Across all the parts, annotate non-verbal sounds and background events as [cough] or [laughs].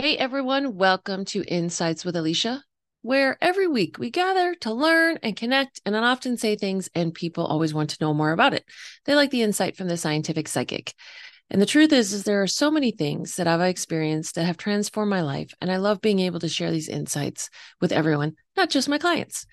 Hey everyone, welcome to Insights with Alicia, where every week we gather to learn and connect and I often say things and people always want to know more about it. They like the insight from the scientific psychic. And the truth is is there are so many things that I've experienced that have transformed my life and I love being able to share these insights with everyone, not just my clients.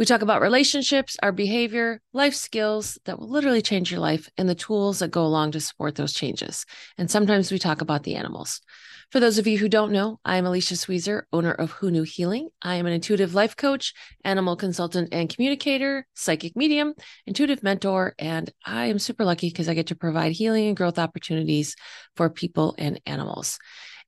We talk about relationships, our behavior, life skills that will literally change your life, and the tools that go along to support those changes. And sometimes we talk about the animals. For those of you who don't know, I am Alicia Sweezer, owner of Who Knew Healing. I am an intuitive life coach, animal consultant and communicator, psychic medium, intuitive mentor, and I am super lucky because I get to provide healing and growth opportunities for people and animals.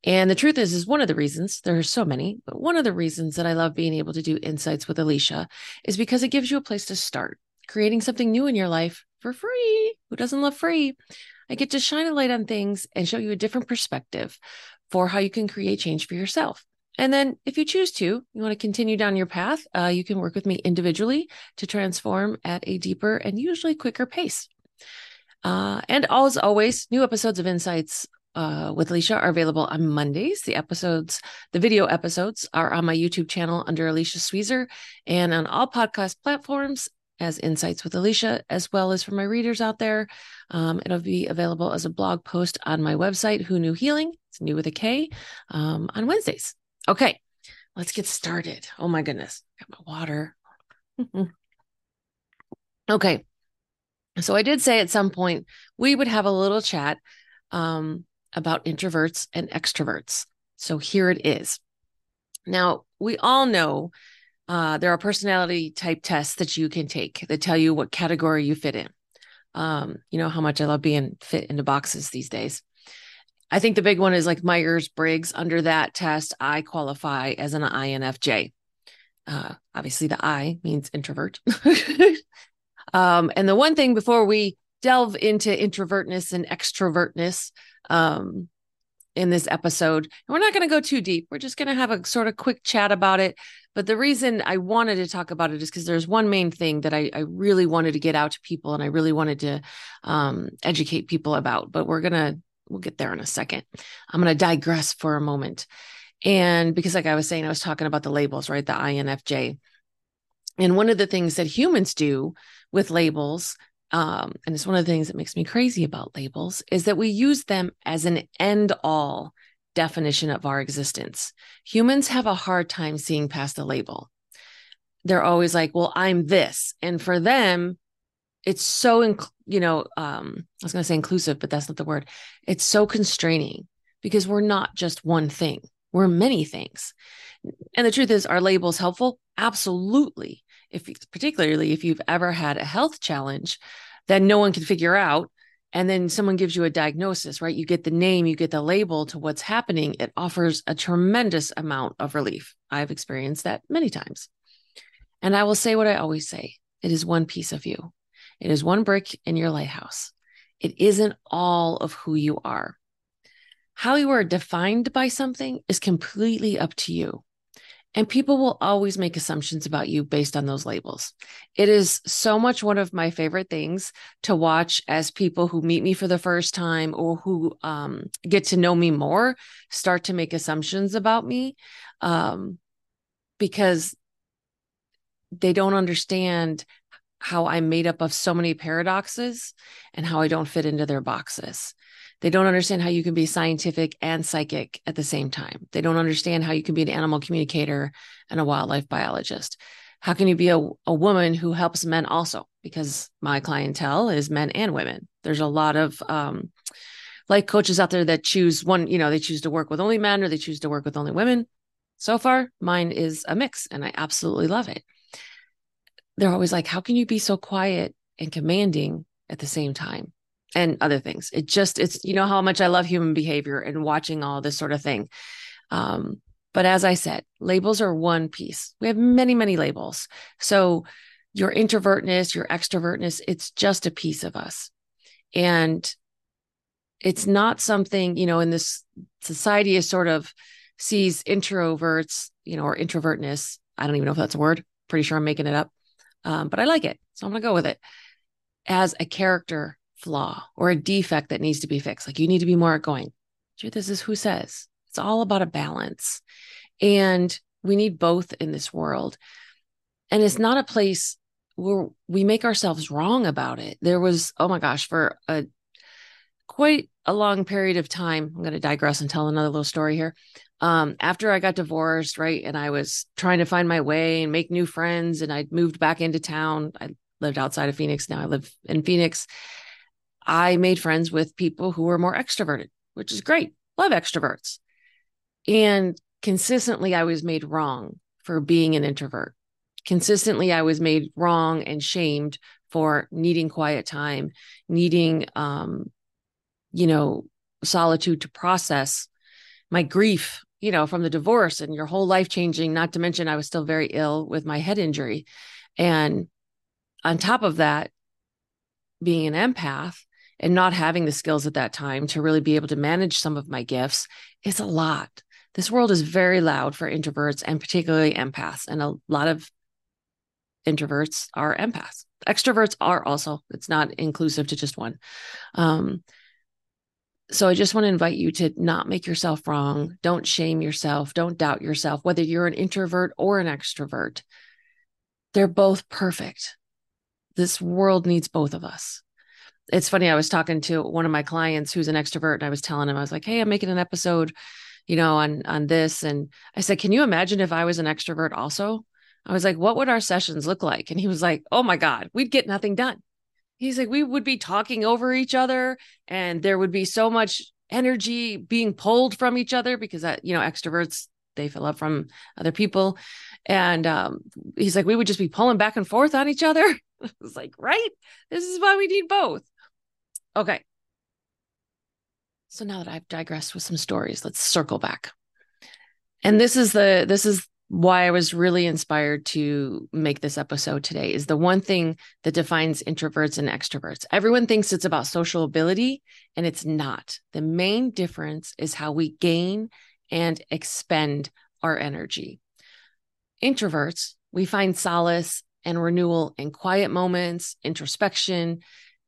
And the truth is, is one of the reasons, there are so many, but one of the reasons that I love being able to do insights with Alicia is because it gives you a place to start creating something new in your life for free. Who doesn't love free? I get to shine a light on things and show you a different perspective for how you can create change for yourself. And then, if you choose to, you want to continue down your path, uh, you can work with me individually to transform at a deeper and usually quicker pace. Uh, and as always, new episodes of Insights uh, with Alicia are available on Mondays. The episodes, the video episodes, are on my YouTube channel under Alicia Sweezer and on all podcast platforms as Insights with Alicia, as well as for my readers out there. Um, it'll be available as a blog post on my website, Who Knew Healing. It's new with a K um, on Wednesdays. Okay, let's get started. Oh my goodness, got my water. [laughs] okay, so I did say at some point we would have a little chat um, about introverts and extroverts. So here it is. Now, we all know uh, there are personality type tests that you can take that tell you what category you fit in. Um, you know how much I love being fit into boxes these days. I think the big one is like Myers Briggs. Under that test, I qualify as an INFJ. Uh, obviously, the I means introvert. [laughs] um, and the one thing before we delve into introvertness and extrovertness, um, in this episode. And we're not going to go too deep. We're just going to have a sort of quick chat about it. But the reason I wanted to talk about it is because there's one main thing that I, I, really wanted to get out to people and I really wanted to um, educate people about. But we're going to, we'll get there in a second. I'm going to digress for a moment. And because, like I was saying, I was talking about the labels, right? The INFJ. And one of the things that humans do with labels um, and it's one of the things that makes me crazy about labels is that we use them as an end all definition of our existence. Humans have a hard time seeing past a label. They're always like, well, I'm this. And for them, it's so, inc- you know, um, I was going to say inclusive, but that's not the word. It's so constraining because we're not just one thing, we're many things. And the truth is, are labels helpful? Absolutely if particularly if you've ever had a health challenge that no one can figure out and then someone gives you a diagnosis right? You get the name you get the label to what's happening. It offers a tremendous amount of relief. I've experienced that many times. And i will say what i always say it is one piece of you. It is one brick in your lighthouse. It isn't all of who you are. How you are defined by something is completely up to you and people will always make assumptions about you based on those labels. It is so much one of my favorite things to watch as people who meet me for the first time or who um, get to know me more start to make assumptions about me um, because they don't understand how I'm made up of so many paradoxes and how I don't fit into their boxes. They don't understand how you can be scientific and psychic at the same time. They don't understand how you can be an animal communicator and a wildlife biologist. How can you be a, a woman who helps men also? Because my clientele is men and women. There's a lot of um, life coaches out there that choose one, you know, they choose to work with only men or they choose to work with only women. So far, mine is a mix and I absolutely love it. They're always like, how can you be so quiet and commanding at the same time? And other things. It just, it's, you know, how much I love human behavior and watching all this sort of thing. Um, but as I said, labels are one piece. We have many, many labels. So your introvertness, your extrovertness, it's just a piece of us. And it's not something, you know, in this society is sort of sees introverts, you know, or introvertness. I don't even know if that's a word. Pretty sure I'm making it up. Um, but I like it. So I'm going to go with it as a character flaw or a defect that needs to be fixed. Like you need to be more outgoing. Truth is, is who says? It's all about a balance. And we need both in this world. And it's not a place where we make ourselves wrong about it. There was, oh my gosh, for a quite a long period of time, I'm going to digress and tell another little story here. Um, after I got divorced, right, and I was trying to find my way and make new friends, and I moved back into town. I lived outside of Phoenix. Now I live in Phoenix. I made friends with people who were more extroverted, which is great. Love extroverts. And consistently, I was made wrong for being an introvert. Consistently, I was made wrong and shamed for needing quiet time, needing, um, you know, solitude to process my grief, you know, from the divorce and your whole life changing. Not to mention, I was still very ill with my head injury. And on top of that, being an empath and not having the skills at that time to really be able to manage some of my gifts is a lot. This world is very loud for introverts and particularly empaths. And a lot of introverts are empaths. Extroverts are also, it's not inclusive to just one. Um, so I just want to invite you to not make yourself wrong. Don't shame yourself. Don't doubt yourself, whether you're an introvert or an extrovert. They're both perfect. This world needs both of us. It's funny. I was talking to one of my clients who's an extrovert, and I was telling him, I was like, Hey, I'm making an episode, you know, on on this. And I said, Can you imagine if I was an extrovert also? I was like, What would our sessions look like? And he was like, Oh my God, we'd get nothing done he's like we would be talking over each other and there would be so much energy being pulled from each other because that you know extroverts they fill up from other people and um, he's like we would just be pulling back and forth on each other [laughs] i was like right this is why we need both okay so now that i've digressed with some stories let's circle back and this is the this is why I was really inspired to make this episode today is the one thing that defines introverts and extroverts. Everyone thinks it's about social ability, and it's not. The main difference is how we gain and expend our energy. Introverts, we find solace and renewal in quiet moments, introspection.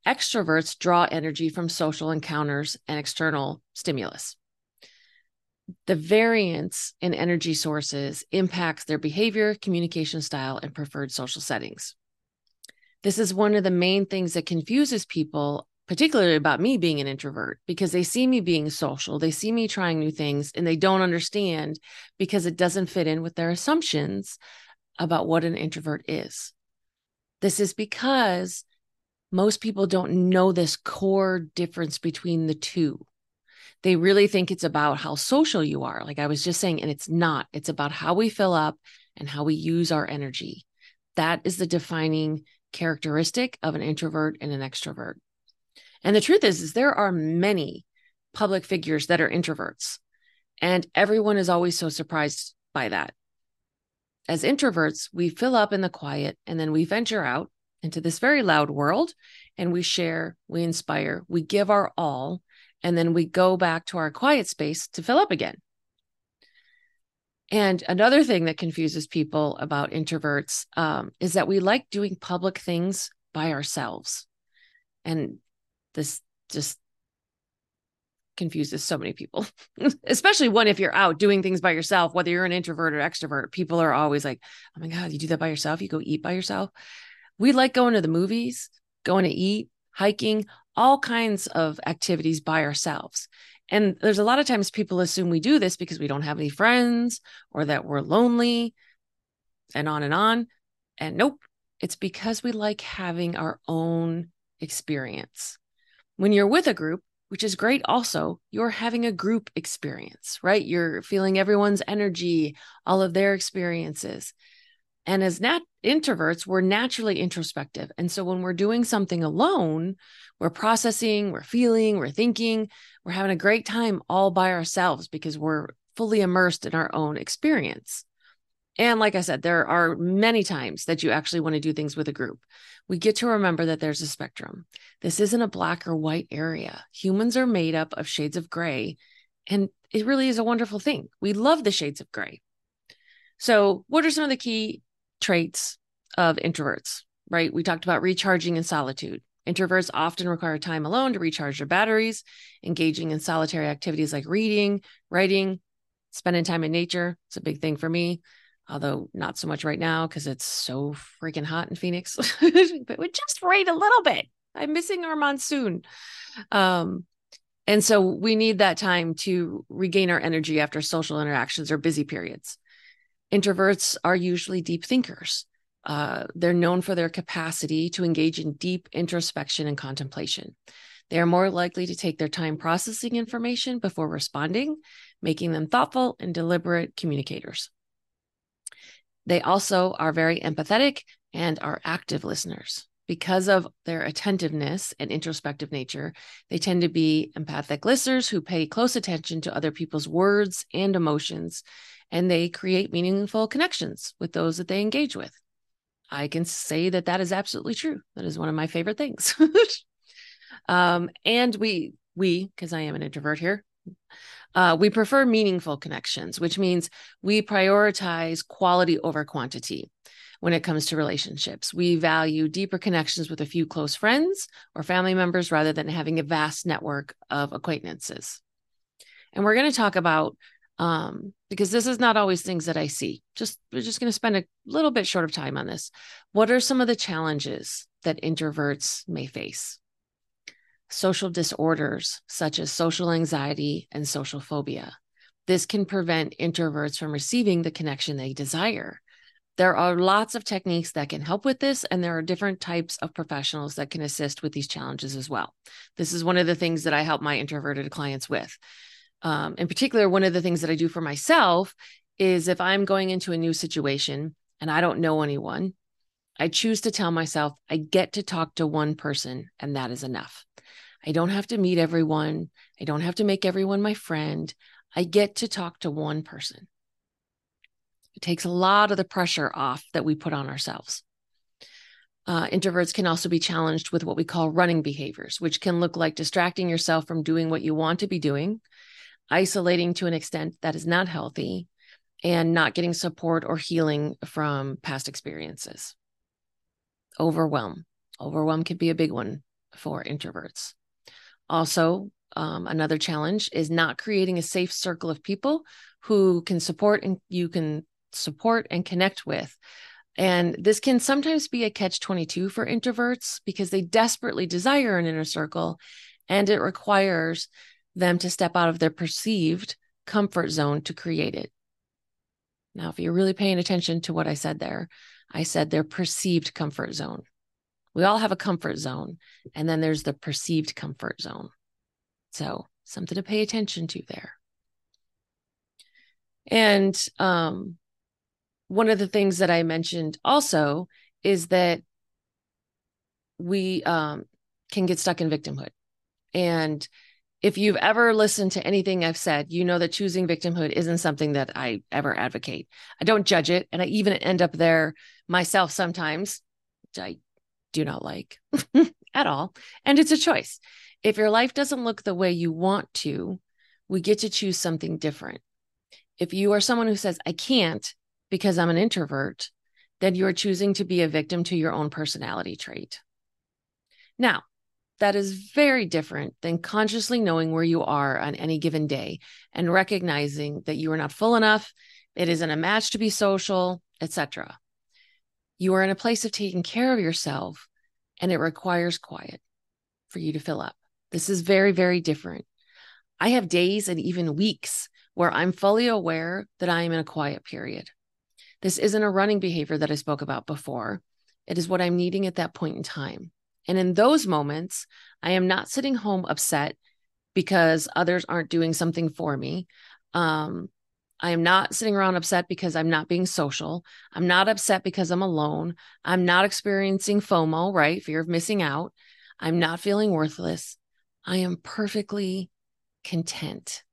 Extroverts draw energy from social encounters and external stimulus the variance in energy sources impacts their behavior, communication style, and preferred social settings. This is one of the main things that confuses people, particularly about me being an introvert, because they see me being social, they see me trying new things, and they don't understand because it doesn't fit in with their assumptions about what an introvert is. This is because most people don't know this core difference between the two they really think it's about how social you are. Like I was just saying, and it's not. It's about how we fill up and how we use our energy. That is the defining characteristic of an introvert and an extrovert. And the truth is, is there are many public figures that are introverts, and everyone is always so surprised by that. As introverts, we fill up in the quiet and then we venture out into this very loud world and we share, we inspire, we give our all and then we go back to our quiet space to fill up again. And another thing that confuses people about introverts um, is that we like doing public things by ourselves. And this just confuses so many people, [laughs] especially when if you're out doing things by yourself, whether you're an introvert or extrovert, people are always like, oh my God, you do that by yourself? You go eat by yourself? We like going to the movies, going to eat, hiking, all kinds of activities by ourselves. And there's a lot of times people assume we do this because we don't have any friends or that we're lonely and on and on. And nope, it's because we like having our own experience. When you're with a group, which is great also, you're having a group experience, right? You're feeling everyone's energy, all of their experiences. And as nat- introverts, we're naturally introspective. And so when we're doing something alone, we're processing, we're feeling, we're thinking, we're having a great time all by ourselves because we're fully immersed in our own experience. And like I said, there are many times that you actually want to do things with a group. We get to remember that there's a spectrum. This isn't a black or white area. Humans are made up of shades of gray, and it really is a wonderful thing. We love the shades of gray. So, what are some of the key traits of introverts, right? We talked about recharging in solitude. Introverts often require time alone to recharge their batteries, engaging in solitary activities like reading, writing, Spending time in nature, it's a big thing for me, although not so much right now because it's so freaking hot in Phoenix. [laughs] but we just rain a little bit. I'm missing our monsoon. Um, and so we need that time to regain our energy after social interactions or busy periods. Introverts are usually deep thinkers. Uh, they're known for their capacity to engage in deep introspection and contemplation. They are more likely to take their time processing information before responding, making them thoughtful and deliberate communicators. They also are very empathetic and are active listeners because of their attentiveness and introspective nature, they tend to be empathic listeners who pay close attention to other people's words and emotions, and they create meaningful connections with those that they engage with. I can say that that is absolutely true. That is one of my favorite things. [laughs] um, and we, we, because I am an introvert here, uh, we prefer meaningful connections, which means we prioritize quality over quantity when it comes to relationships. We value deeper connections with a few close friends or family members rather than having a vast network of acquaintances. And we're going to talk about um, because this is not always things that I see. Just we're just going to spend a little bit short of time on this. What are some of the challenges that introverts may face? Social disorders such as social anxiety and social phobia. This can prevent introverts from receiving the connection they desire. There are lots of techniques that can help with this, and there are different types of professionals that can assist with these challenges as well. This is one of the things that I help my introverted clients with. Um, in particular, one of the things that I do for myself is if I'm going into a new situation and I don't know anyone, I choose to tell myself I get to talk to one person, and that is enough. I don't have to meet everyone. I don't have to make everyone my friend. I get to talk to one person. It takes a lot of the pressure off that we put on ourselves. Uh, introverts can also be challenged with what we call running behaviors, which can look like distracting yourself from doing what you want to be doing, isolating to an extent that is not healthy, and not getting support or healing from past experiences. Overwhelm. Overwhelm can be a big one for introverts. Also, um, another challenge is not creating a safe circle of people who can support and you can support and connect with. And this can sometimes be a catch 22 for introverts because they desperately desire an inner circle and it requires them to step out of their perceived comfort zone to create it. Now, if you're really paying attention to what I said there, I said their perceived comfort zone. We all have a comfort zone, and then there's the perceived comfort zone. So, something to pay attention to there. And um, one of the things that I mentioned also is that we um, can get stuck in victimhood. And if you've ever listened to anything I've said, you know that choosing victimhood isn't something that I ever advocate. I don't judge it. And I even end up there myself sometimes, which I do not like [laughs] at all. And it's a choice. If your life doesn't look the way you want to, we get to choose something different. If you are someone who says, I can't, because I'm an introvert, then you are choosing to be a victim to your own personality trait. Now, that is very different than consciously knowing where you are on any given day and recognizing that you are not full enough, it isn't a match to be social, etc. You are in a place of taking care of yourself and it requires quiet for you to fill up. This is very, very different. I have days and even weeks where I'm fully aware that I am in a quiet period. This isn't a running behavior that I spoke about before. It is what I'm needing at that point in time. And in those moments, I am not sitting home upset because others aren't doing something for me. Um, I am not sitting around upset because I'm not being social. I'm not upset because I'm alone. I'm not experiencing FOMO, right? Fear of missing out. I'm not feeling worthless. I am perfectly content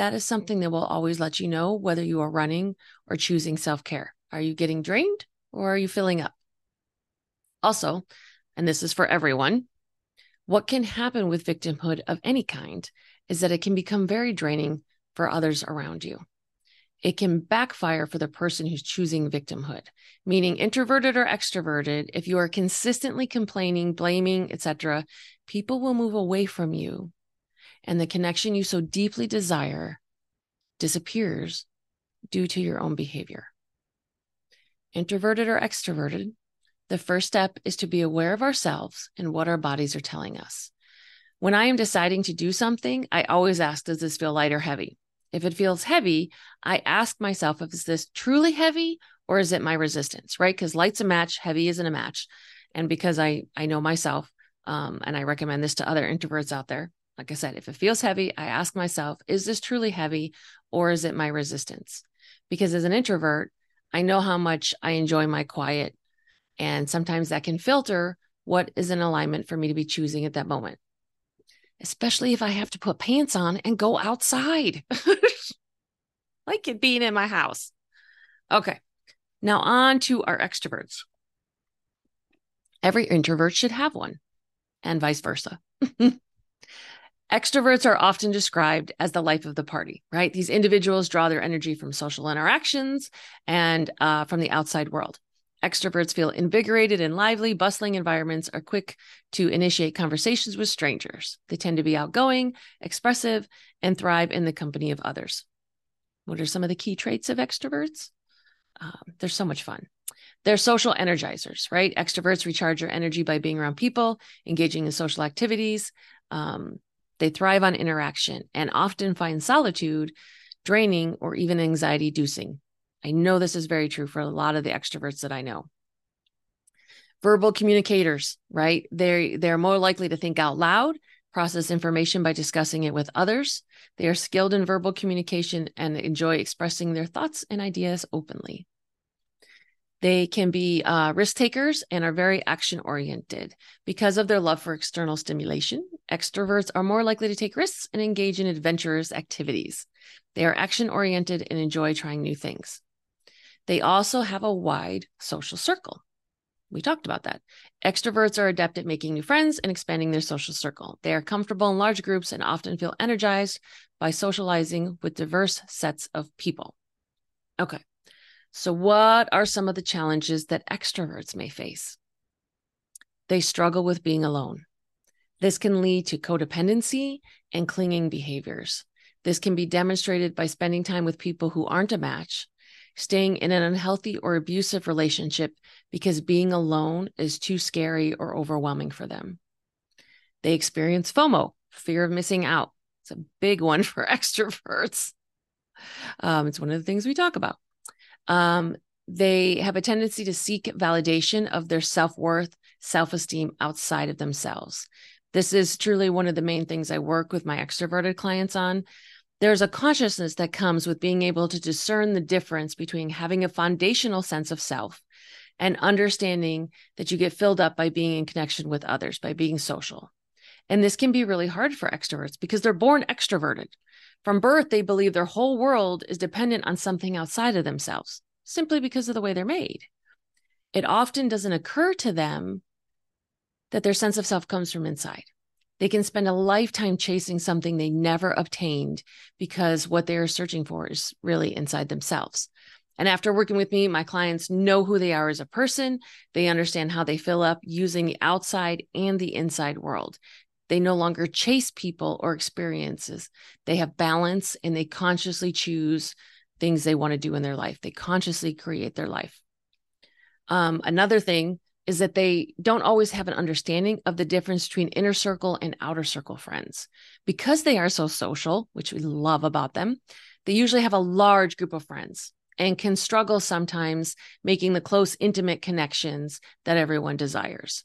that is something that will always let you know whether you are running or choosing self care. Are you getting drained or are you filling up? Also, and this is for everyone, what can happen with victimhood of any kind is that it can become very draining for others around you. It can backfire for the person who's choosing victimhood, meaning introverted or extroverted. If you are consistently complaining, blaming, etc., people will move away from you and the connection you so deeply desire disappears due to your own behavior. Introverted or extroverted, the first step is to be aware of ourselves and what our bodies are telling us. When I am deciding to do something, I always ask, does this feel light or heavy? If it feels heavy, I ask myself, is this truly heavy or is it my resistance, right? Because light's a match, heavy isn't a match. And because I, I know myself, um, and I recommend this to other introverts out there, like I said, if it feels heavy, I ask myself, is this truly heavy or is it my resistance? Because as an introvert, I know how much I enjoy my quiet. And sometimes that can filter what is in alignment for me to be choosing at that moment, especially if I have to put pants on and go outside. [laughs] like it being in my house. Okay. Now on to our extroverts. Every introvert should have one, and vice versa. [laughs] Extroverts are often described as the life of the party, right? These individuals draw their energy from social interactions and uh, from the outside world. Extroverts feel invigorated and lively, bustling environments are quick to initiate conversations with strangers. They tend to be outgoing, expressive, and thrive in the company of others. What are some of the key traits of extroverts? Um, they're so much fun. They're social energizers, right? Extroverts recharge your energy by being around people, engaging in social activities. Um, they thrive on interaction and often find solitude draining or even anxiety inducing. I know this is very true for a lot of the extroverts that I know. Verbal communicators, right? They they're more likely to think out loud, process information by discussing it with others. They are skilled in verbal communication and enjoy expressing their thoughts and ideas openly. They can be uh, risk takers and are very action oriented. Because of their love for external stimulation, extroverts are more likely to take risks and engage in adventurous activities. They are action oriented and enjoy trying new things. They also have a wide social circle. We talked about that. Extroverts are adept at making new friends and expanding their social circle. They are comfortable in large groups and often feel energized by socializing with diverse sets of people. Okay. So, what are some of the challenges that extroverts may face? They struggle with being alone. This can lead to codependency and clinging behaviors. This can be demonstrated by spending time with people who aren't a match, staying in an unhealthy or abusive relationship because being alone is too scary or overwhelming for them. They experience FOMO, fear of missing out. It's a big one [laughs] for extroverts. Um, it's one of the things we talk about. Um, they have a tendency to seek validation of their self worth, self esteem outside of themselves. This is truly one of the main things I work with my extroverted clients on. There's a consciousness that comes with being able to discern the difference between having a foundational sense of self and understanding that you get filled up by being in connection with others, by being social. And this can be really hard for extroverts because they're born extroverted. From birth, they believe their whole world is dependent on something outside of themselves, simply because of the way they're made. It often doesn't occur to them that their sense of self comes from inside. They can spend a lifetime chasing something they never obtained because what they are searching for is really inside themselves. And after working with me, my clients know who they are as a person. They understand how they fill up using the outside and the inside world. They no longer chase people or experiences. They have balance and they consciously choose things they want to do in their life. They consciously create their life. Um, another thing is that they don't always have an understanding of the difference between inner circle and outer circle friends. Because they are so social, which we love about them, they usually have a large group of friends and can struggle sometimes making the close, intimate connections that everyone desires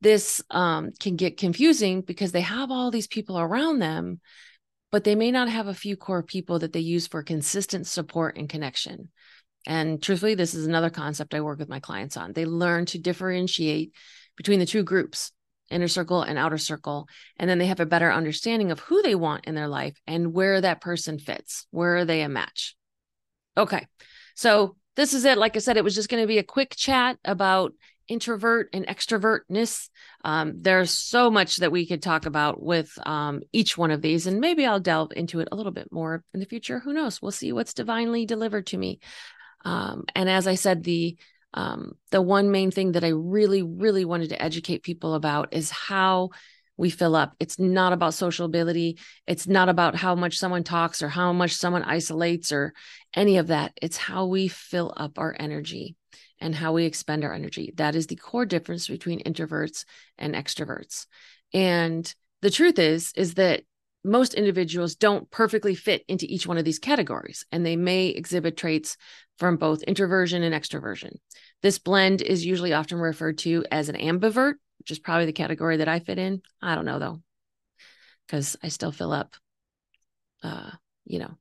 this um, can get confusing because they have all these people around them, but they may not have a few core people that they use for consistent support and connection. And truthfully, this is another concept I work with my clients on. They learn to differentiate between the two groups, inner circle and outer circle. And then they have a better understanding of who they want in their life and where that person fits. Where are they a match? Okay. So this is it. Like I said, it was just going to be a quick chat about introvert and extrovertness. Um, there's so much that we could talk about with um, each one of these, and maybe I'll delve into it a little bit more in the future. Who knows? We'll see what's divinely delivered to me. Um, and as I said, the um, the one main thing that I really, really wanted to educate people about is how we fill up. It's not about social ability. It's not about how much someone talks or how much someone isolates or any of that. It's how we fill up our energy and how we expend our energy. That is the core difference between introverts and extroverts. And the truth is is that most individuals don't perfectly fit into each one of these categories and they may exhibit traits from both introversion and extroversion. This blend is usually often referred to as an ambivert which is probably the category that I fit in. I don't know though, because I still fill up, uh, you know,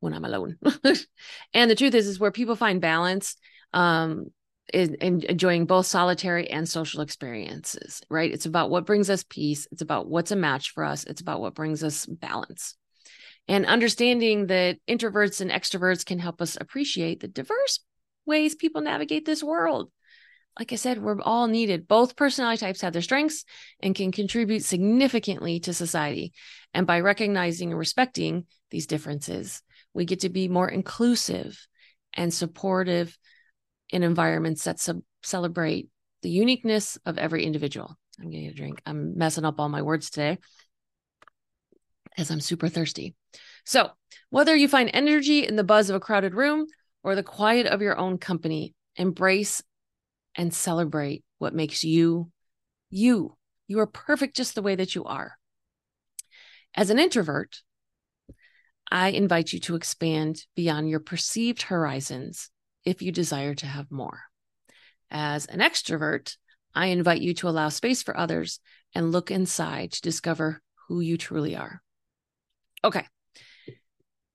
when I'm alone. [laughs] and the truth is, is where people find balance um, in, in enjoying both solitary and social experiences, right? It's about what brings us peace. It's about what's a match for us. It's about what brings us balance. And understanding that introverts and extroverts can help us appreciate the diverse ways people navigate this world like I said, we're all needed. Both personality types have their strengths and can contribute significantly to society. And by recognizing and respecting these differences, we get to be more inclusive and supportive in environments that sub- celebrate the uniqueness of every individual. I'm getting a drink. I'm messing up all my words today as I'm super thirsty. So, whether you find energy in the buzz of a crowded room or the quiet of your own company, embrace and celebrate what makes you you. You are perfect just the way that you are. As an introvert, I invite you to expand beyond your perceived horizons if you desire to have more. As an extrovert, I invite you to allow space for others and look inside to discover who you truly are. Okay,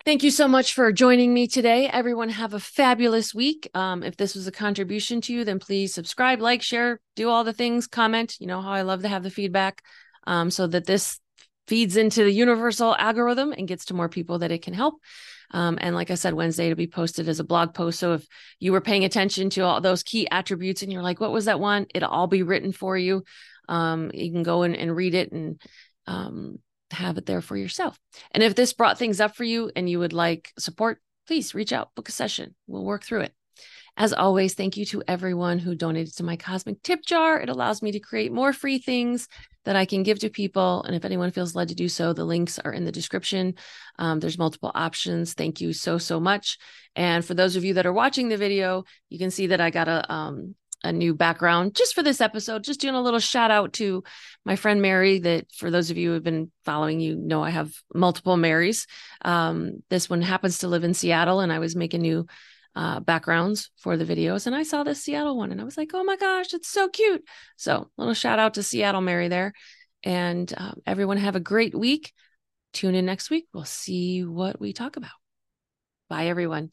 Thank you so much for joining me today. Everyone, have a fabulous week. Um, if this was a contribution to you, then please subscribe, like, share, do all the things, comment. You know how I love to have the feedback um, so that this feeds into the universal algorithm and gets to more people that it can help. Um, and like I said, Wednesday it'll be posted as a blog post. So if you were paying attention to all those key attributes and you're like, what was that one? It'll all be written for you. Um, you can go in and read it and um, have it there for yourself. And if this brought things up for you and you would like support, please reach out, book a session. We'll work through it. As always, thank you to everyone who donated to my cosmic tip jar. It allows me to create more free things that I can give to people. And if anyone feels led to do so, the links are in the description. Um, there's multiple options. Thank you so, so much. And for those of you that are watching the video, you can see that I got a um, a new background just for this episode, just doing a little shout out to my friend Mary. That for those of you who have been following, you know I have multiple Marys. Um, this one happens to live in Seattle, and I was making new uh, backgrounds for the videos, and I saw this Seattle one, and I was like, oh my gosh, it's so cute. So, little shout out to Seattle Mary there, and uh, everyone have a great week. Tune in next week. We'll see what we talk about. Bye, everyone.